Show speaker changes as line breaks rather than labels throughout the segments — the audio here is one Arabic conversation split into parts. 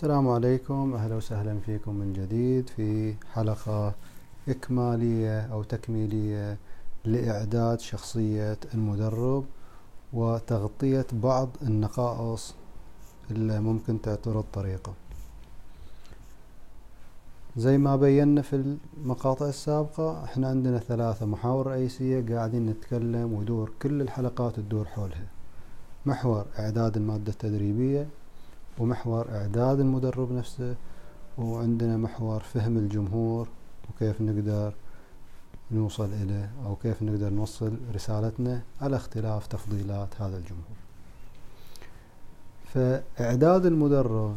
السلام عليكم. أهلا وسهلا فيكم من جديد في حلقة إكمالية أو تكميلية لإعداد شخصية المدرب وتغطية بعض النقائص اللي ممكن تعترض طريقه زي ما بينا في المقاطع السابقة إحنا عندنا ثلاثة محاور رئيسية قاعدين نتكلم ودور كل الحلقات تدور حولها. محور إعداد المادة التدريبية ومحور إعداد المدرب نفسه وعندنا محور فهم الجمهور وكيف نقدر نوصل إليه أو كيف نقدر نوصل رسالتنا على اختلاف تفضيلات هذا الجمهور. فإعداد المدرب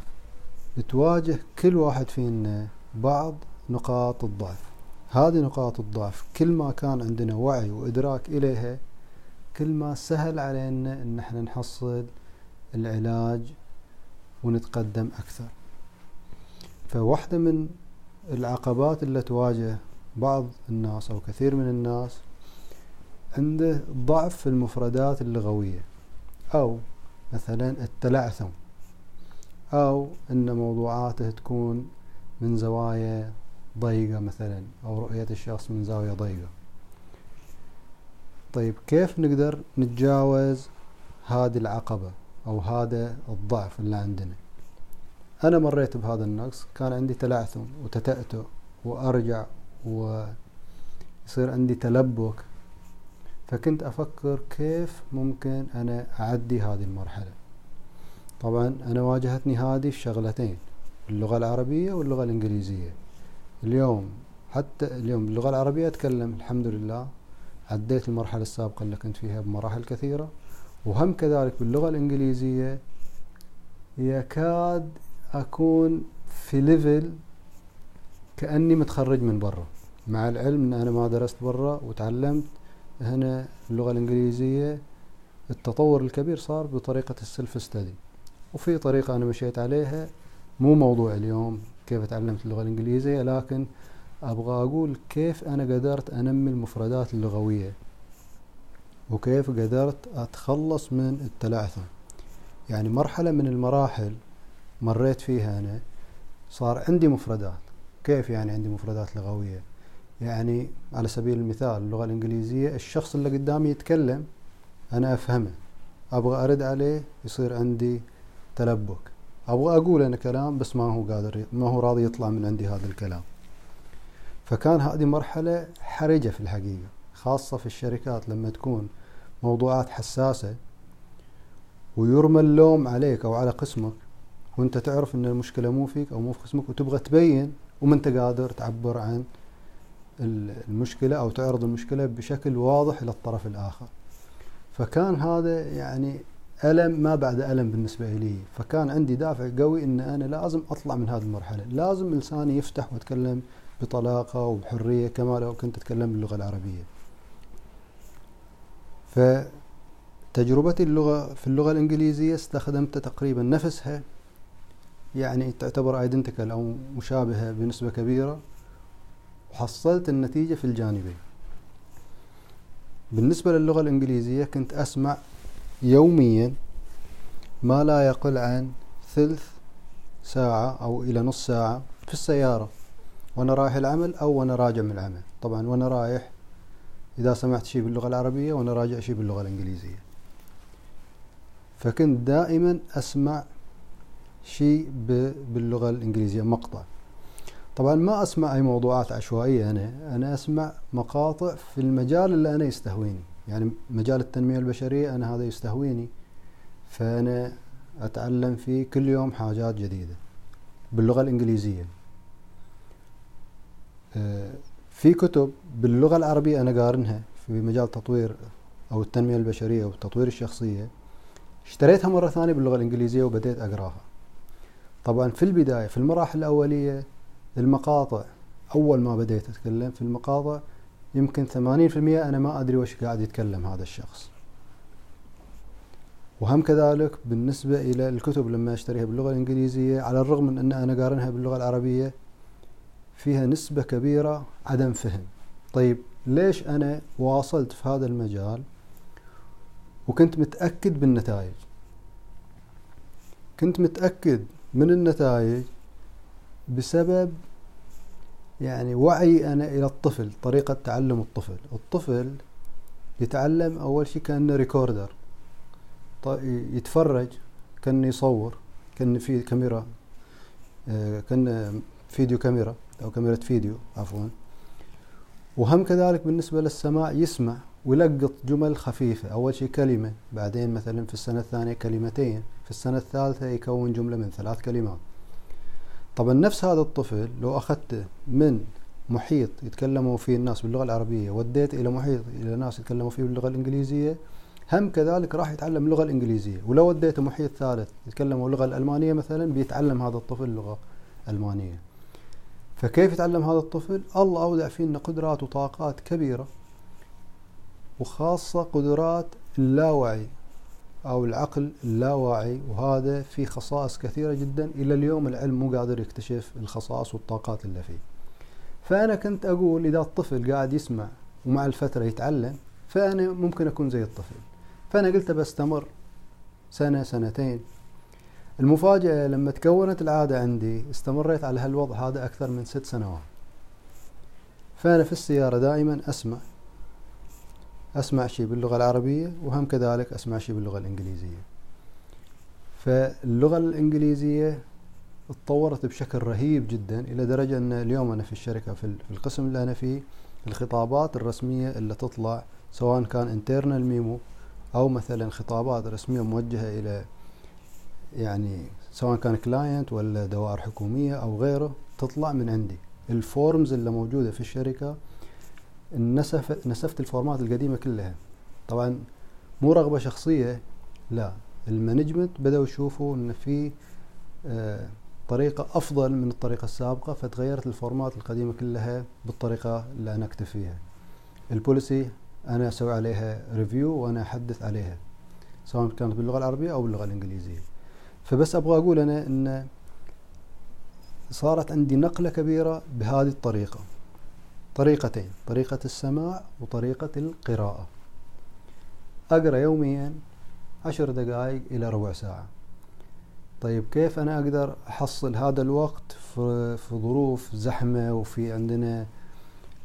بتواجه كل واحد فينا بعض نقاط الضعف. هذه نقاط الضعف كل ما كان عندنا وعي وإدراك إليها كل ما سهل علينا أن إحنا نحصل العلاج ونتقدم أكثر. فواحدة من العقبات اللي تواجه بعض الناس أو كثير من الناس عنده ضعف في المفردات اللغوية. أو مثلا التلعثم. أو أن موضوعاته تكون من زوايا ضيقة مثلا أو رؤية الشخص من زاوية ضيقة. طيب كيف نقدر نتجاوز هذه العقبة؟ أو هذا الضعف اللي عندنا. أنا مريت بهذا النقص كان عندي تلعثم وتتأتؤ وأرجع ويصير عندي تلبك. فكنت أفكر كيف ممكن أنا أعدي هذه المرحلة. طبعا أنا واجهتني هذه الشغلتين اللغة العربية واللغة الإنجليزية. اليوم حتى اليوم باللغة العربية أتكلم الحمد لله عديت المرحلة السابقة اللي كنت فيها بمراحل كثيرة. وهم كذلك باللغة الإنجليزية يكاد أكون في ليفل كأني متخرج من برا. مع العلم أن أنا ما درست برا وتعلمت هنا اللغة الإنجليزية التطور الكبير صار بطريقة السلف ستدي وفي طريقة أنا مشيت عليها. مو موضوع اليوم كيف تعلمت اللغة الإنجليزية لكن أبغى أقول كيف أنا قدرت أنمي المفردات اللغوية. وكيف قدرت أتخلص من التلعثم. يعني مرحلة من المراحل مريت فيها أنا صار عندي مفردات. كيف يعني عندي مفردات لغوية؟ يعني على سبيل المثال اللغة الإنجليزية الشخص اللي قدامي يتكلم أنا أفهمه. أبغى أرد عليه يصير عندي تلبك. أبغى أقول أنا كلام بس ما هو قادر ما هو راضي يطلع من عندي هذا الكلام. فكان هذه مرحلة حرجة في الحقيقة خاصة في الشركات لما تكون موضوعات حساسة ويرمى اللوم عليك أو على قسمك وأنت تعرف إن المشكلة مو فيك أو مو في قسمك وتبغى تبين وما أنت قادر تعبر عن المشكلة أو تعرض المشكلة بشكل واضح للطرف الآخر. فكان هذا يعني ألم ما بعد ألم بالنسبة لي. فكان عندي دافع قوي أن أنا لازم أطلع من هذه المرحلة. لازم لساني يفتح وأتكلم بطلاقة وبحرية كما لو كنت أتكلم باللغة العربية. فتجربتي اللغة في اللغة الإنجليزية استخدمت تقريبا نفسها يعني تعتبر ايدنتيكال أو مشابهة بنسبة كبيرة وحصلت النتيجة في الجانبين. بالنسبة للغة الإنجليزية كنت أسمع يوميا ما لا يقل عن ثلث ساعة أو إلى نص ساعة في السيارة وأنا رايح العمل أو وأنا راجع من العمل. طبعا وأنا رايح إذا سمعت شيء باللغة العربية وأنا راجع شيء باللغة الإنجليزية. فكنت دائما أسمع شيء باللغة الإنجليزية مقطع. طبعا ما أسمع أي موضوعات عشوائية أنا أنا أسمع مقاطع في المجال اللي أنا يستهويني. يعني مجال التنمية البشرية أنا هذا يستهويني. فأنا أتعلم فيه كل يوم حاجات جديدة باللغة الإنجليزية. آه، في كتب باللغة العربية أنا قارنها في مجال تطوير أو التنمية البشرية وتطوير الشخصية اشتريتها مرة ثانية باللغة الإنجليزية وبديت أقراها. طبعا في البداية في المراحل الأولية المقاطع أول ما بديت أتكلم في المقاطع يمكن ثمانين في المئة أنا ما أدري وش قاعد يتكلم هذا الشخص. وهم كذلك بالنسبة إلى الكتب لما أشتريها باللغة الإنجليزية على الرغم من أن أنا قارنها باللغة العربية فيها نسبة كبيرة عدم فهم. طيب ليش أنا واصلت في هذا المجال وكنت متأكد بالنتائج؟ كنت متأكد من النتائج بسبب يعني وعي أنا إلى الطفل طريقة تعلم الطفل. الطفل يتعلم أول شيء كأنه ريكوردر. يتفرج كأنه يصور كأنه في كاميرا آه، كأنه فيديو كاميرا. أو كاميرا فيديو عفوا. وهم كذلك بالنسبة للسماع يسمع ويلقط جمل خفيفة أول شيء كلمة بعدين مثلا في السنة الثانية كلمتين في السنة الثالثة يكون جملة من ثلاث كلمات. طبعا نفس هذا الطفل لو أخذته من محيط يتكلموا فيه الناس باللغة العربية وديت إلى محيط إلى ناس يتكلموا فيه باللغة الإنجليزية هم كذلك راح يتعلم اللغة الإنجليزية. ولو وديته محيط ثالث يتكلموا اللغة الألمانية مثلا بيتعلم هذا الطفل اللغة الألمانية فكيف يتعلم هذا الطفل؟ الله أودع فينا قدرات وطاقات كبيرة وخاصة قدرات اللاوعي أو العقل اللاواعي وهذا في خصائص كثيرة جدا. إلى اليوم العلم مو قادر يكتشف الخصائص والطاقات اللي فيه. فأنا كنت أقول إذا الطفل قاعد يسمع ومع الفترة يتعلم فأنا ممكن أكون زي الطفل. فأنا قلت بستمر سنة سنتين. المفاجأة لما تكونت العادة عندي استمريت على هالوضع هذا أكثر من ست سنوات. فأنا في السيارة دائما أسمع أسمع شيء باللغة العربية وهم كذلك أسمع شيء باللغة الإنجليزية. فاللغة الإنجليزية تطورت بشكل رهيب جدا إلى درجة أن اليوم أنا في الشركة في القسم اللي أنا فيه الخطابات الرسمية اللي تطلع سواء كان internal memo أو مثلا خطابات رسمية موجهة إلى يعني سواء كان client ولا دوائر حكومية أو غيره تطلع من عندي. ال forms اللي موجودة في الشركة نسف نسفت ال format القديمة كلها. طبعا مو رغبة شخصية لا. ال management بدأوا يشوفوا إن في آه طريقة أفضل من الطريقة السابقة فتغيرت ال format القديمة كلها بالطريقة اللي أنا أكتب فيها. ال policy أنا أسوي عليها review وأنا أحدث عليها سواء كانت باللغة العربية أو باللغة الإنجليزية. فبس أبغى أقول أنا أن صارت عندي نقلة كبيرة بهذه الطريقة. طريقتين طريقة السماع وطريقة القراءة. أقرأ يوميا عشر دقائق إلى ربع ساعة. طيب كيف أنا أقدر أحصل هذا الوقت في, ظروف زحمة وفي عندنا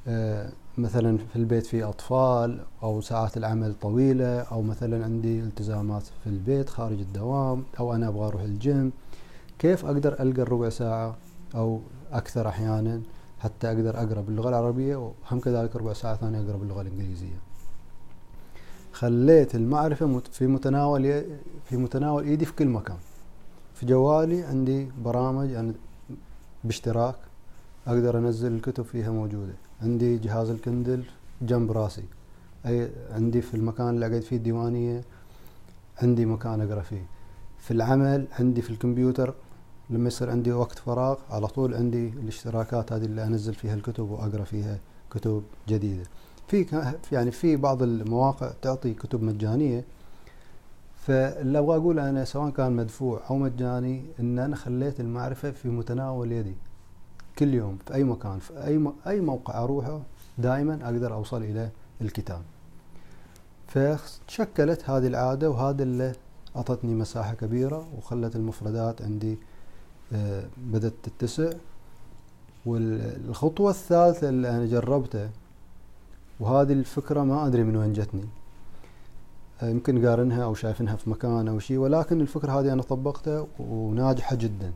آه مثلا في البيت في أطفال أو ساعات العمل طويلة أو مثلا عندي التزامات في البيت خارج الدوام أو أنا أبغى أروح الجيم كيف أقدر ألقى الربع ساعة أو أكثر أحيانا حتى أقدر أقرأ باللغة العربية وهم كذلك ربع ساعة ثانية أقرأ باللغة الإنجليزية. خليت المعرفة في متناول في متناول إيدي في كل مكان. في جوالي عندي برامج يعني باشتراك أقدر أنزل الكتب فيها موجودة. عندي جهاز الكندل جنب راسي. أي عندي في المكان اللي أقعد فيه الديوانية عندي مكان أقرأ فيه. في العمل عندي في الكمبيوتر لما يصير عندي وقت فراغ على طول عندي الاشتراكات هذه اللي أنزل فيها الكتب وأقرأ فيها كتب جديدة. في يعني في بعض المواقع تعطي كتب مجانية. فاللي أبغى أقول أنا سواء كان مدفوع أو مجاني إن أنا خليت المعرفة في متناول يدي. كل يوم في أي مكان في أي أي موقع أروحه دائما أقدر أوصل إلى الكتاب. فشكلت هذه العادة وهذا اللي أعطتني مساحة كبيرة وخلت المفردات عندي آه، بدأت تتسع. والخطوة الثالثة اللي أنا جربتها وهذه الفكرة ما أدري من وين جتني. آه، يمكن قارنها أو شايفينها في مكان أو شيء ولكن الفكرة هذه أنا طبقتها وناجحة جدا.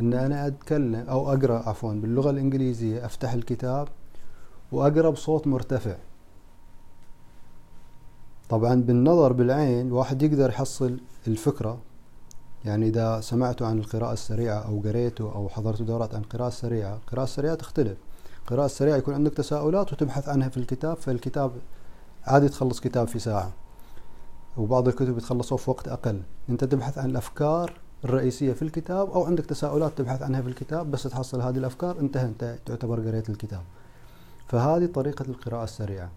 إن أنا أتكلم أو أقرأ عفوا باللغة الإنجليزية أفتح الكتاب وأقرأ بصوت مرتفع. طبعا بالنظر بالعين الواحد يقدر يحصل الفكرة. يعني إذا سمعتوا عن القراءة السريعة أو قريتوا أو حضرتوا دورات عن القراءة السريعة القراءة السريعة تختلف. القراءة السريعة يكون عندك تساؤلات وتبحث عنها في الكتاب فالكتاب عادي تخلص كتاب في ساعة. وبعض الكتب يتخلصوا في وقت أقل. أنت تبحث عن الأفكار الرئيسية في الكتاب أو عندك تساؤلات تبحث عنها في الكتاب بس تحصل هذه الأفكار انتهى أنت تعتبر قريت الكتاب. فهذه طريقة القراءة السريعة.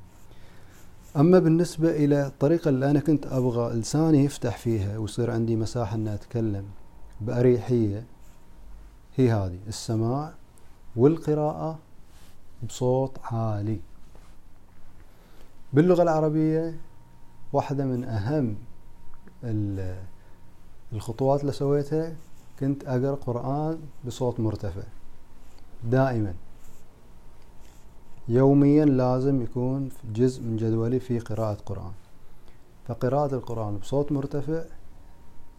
أما بالنسبة إلى الطريقة اللي أنا كنت أبغى لساني يفتح فيها ويصير عندي مساحة أن أتكلم بأريحية هي هذه السماع والقراءة بصوت عالي. باللغة العربية واحدة من أهم الخطوات اللي سويتها كنت أقرأ قرآن بصوت مرتفع. دائما. يوميا لازم يكون جزء من جدولي في قراءة قرآن. فقراءة القرآن بصوت مرتفع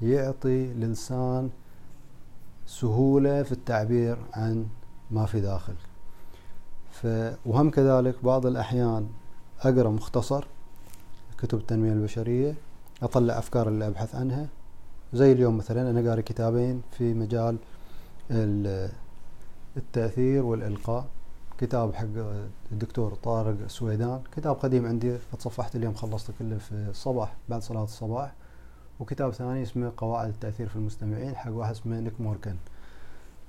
يعطي للسان سهولة في التعبير عن ما في داخل. ف وهم كذلك بعض الأحيان أقرأ مختصر كتب التنمية البشرية أطلع أفكار اللي أبحث عنها زي اليوم مثلا أنا قاري كتابين في مجال التأثير والإلقاء. كتاب حق الدكتور طارق سويدان. كتاب قديم عندي فتصفحت اليوم خلصته كله في الصباح بعد صلاة الصباح. وكتاب ثاني اسمه قواعد التأثير في المستمعين حق واحد اسمه نيك موركن.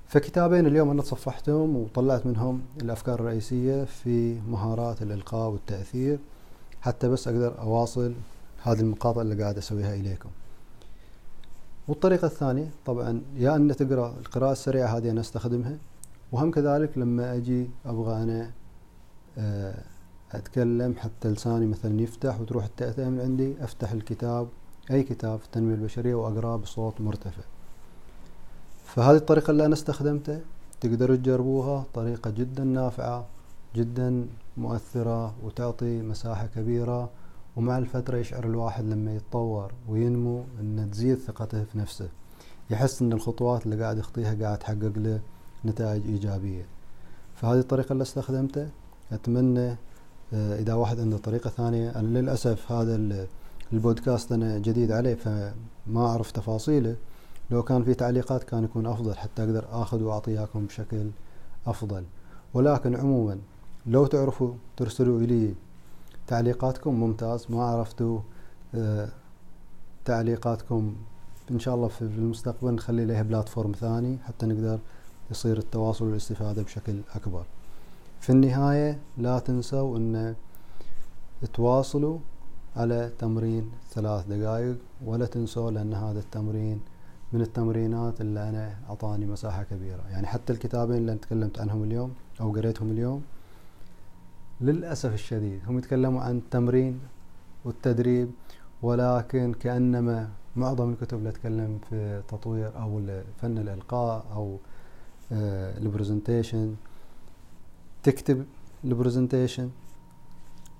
فكتابين اليوم أنا تصفحتهم وطلعت منهم الأفكار الرئيسية في مهارات الإلقاء والتأثير. حتى بس أقدر أواصل هذه المقاطع اللي قاعد أسويها إليكم. والطريقة الثانية طبعا يا أن تقرأ القراءة السريعة هذه أنا أستخدمها وهم كذلك لما أجي أبغى أنا آه، أتكلم حتى لساني مثلا يفتح وتروح التأتأة من عندي أفتح الكتاب أي كتاب في التنمية البشرية وأقرأه بصوت مرتفع. فهذه الطريقة اللي أنا استخدمتها تقدروا تجربوها طريقة جدا نافعة جدا مؤثرة وتعطي مساحة كبيرة ومع الفترة يشعر الواحد لما يتطور وينمو أن تزيد ثقته في نفسه. يحس أن الخطوات اللي قاعد يخطيها قاعد تحقق له نتائج إيجابية. فهذه الطريقة اللي استخدمتها أتمنى آه، إذا واحد عنده طريقة ثانية أنا للأسف هذا البودكاست أنا جديد عليه فما أعرف تفاصيله. لو كان في تعليقات كان يكون أفضل حتى أقدر أخذ وأعطيكم بشكل أفضل. ولكن عموما لو تعرفوا ترسلوا إلي تعليقاتكم ممتاز ما عرفتوا آه، تعليقاتكم. إن شاء الله في المستقبل نخلي لها بلاتفورم ثاني حتى نقدر يصير التواصل والاستفادة بشكل أكبر. في النهاية لا تنسوا أن تواصلوا على تمرين ثلاث دقائق ولا تنسوا لأن هذا التمرين من التمرينات اللي أنا أعطاني مساحة كبيرة. يعني حتى الكتابين اللي تكلمت عنهم اليوم أو قريتهم اليوم للأسف الشديد هم يتكلموا عن التمرين والتدريب ولكن كأنما معظم الكتب اللي تتكلم في تطوير أو فن الإلقاء أو ال presentation تكتب ال presentation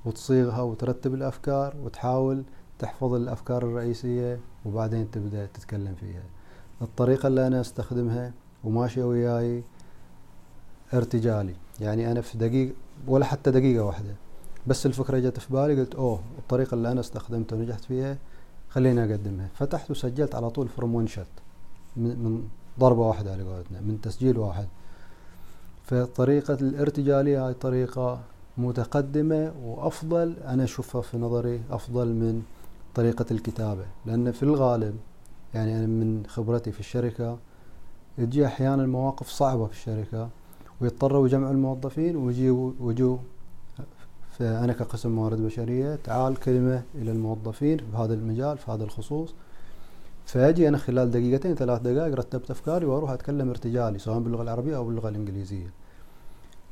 وتصيغها وترتب الأفكار وتحاول تحفظ الأفكار الرئيسية وبعدين تبدأ تتكلم فيها. الطريقة اللي أنا أستخدمها وماشية وياي ارتجالي يعني أنا في دقيقة ولا حتى دقيقة واحدة. بس الفكرة جت في بالي قلت أوه الطريقة اللي أنا استخدمتها ونجحت فيها خليني أقدمها. فتحت وسجلت على طول فروم ون شوت من ضربة واحدة على قولتنا من تسجيل واحد. فطريقة الارتجالية هاي طريقة متقدمة وأفضل أنا أشوفها في نظري أفضل من طريقة الكتابة. لأن في الغالب يعني أنا من خبرتي في الشركة تجي أحيانا مواقف صعبة في الشركة ويضطروا يجمعوا الموظفين ويجوا ويجوا فأنا كقسم موارد بشرية تعال كلمة إلى الموظفين في هذا المجال في هذا الخصوص. فأجي أنا خلال دقيقتين ثلاث دقائق رتبت أفكاري وأروح أتكلم ارتجالي سواء باللغة العربية أو باللغة الإنجليزية.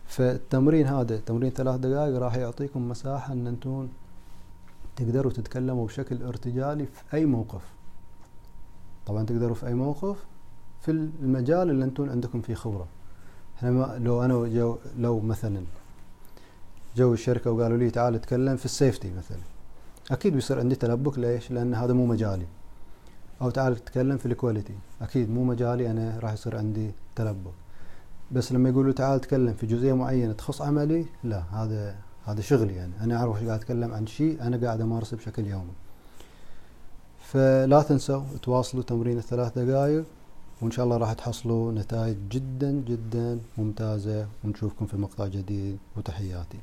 فالتمرين هذا تمرين ثلاث دقائق راح يعطيكم مساحة إن أنتم تقدروا تتكلموا بشكل ارتجالي في أي موقف. طبعا تقدروا في أي موقف في المجال اللي أنتم عندكم فيه خبرة. إحنا ما لو أنا جو لو مثلا جو الشركة وقالوا لي تعال اتكلم في ال safety مثلا أكيد بيصير عندي تلبك ليش؟ لأن هذا مو مجالي. أو تعال تتكلم في ال quality أكيد مو مجالي أنا راح يصير عندي تلبك بس لما يقولوا تعال تكلم في جزئية معينة تخص عملي لا هذا هذا شغلي يعني أنا أعرف إيش قاعد أتكلم عن شيء أنا قاعد أمارسه بشكل يومي. فلا تنسوا تواصلوا تمرين الثلاث دقائق وإن شاء الله راح تحصلوا نتائج جدا جدا ممتازة ونشوفكم في مقطع جديد وتحياتي.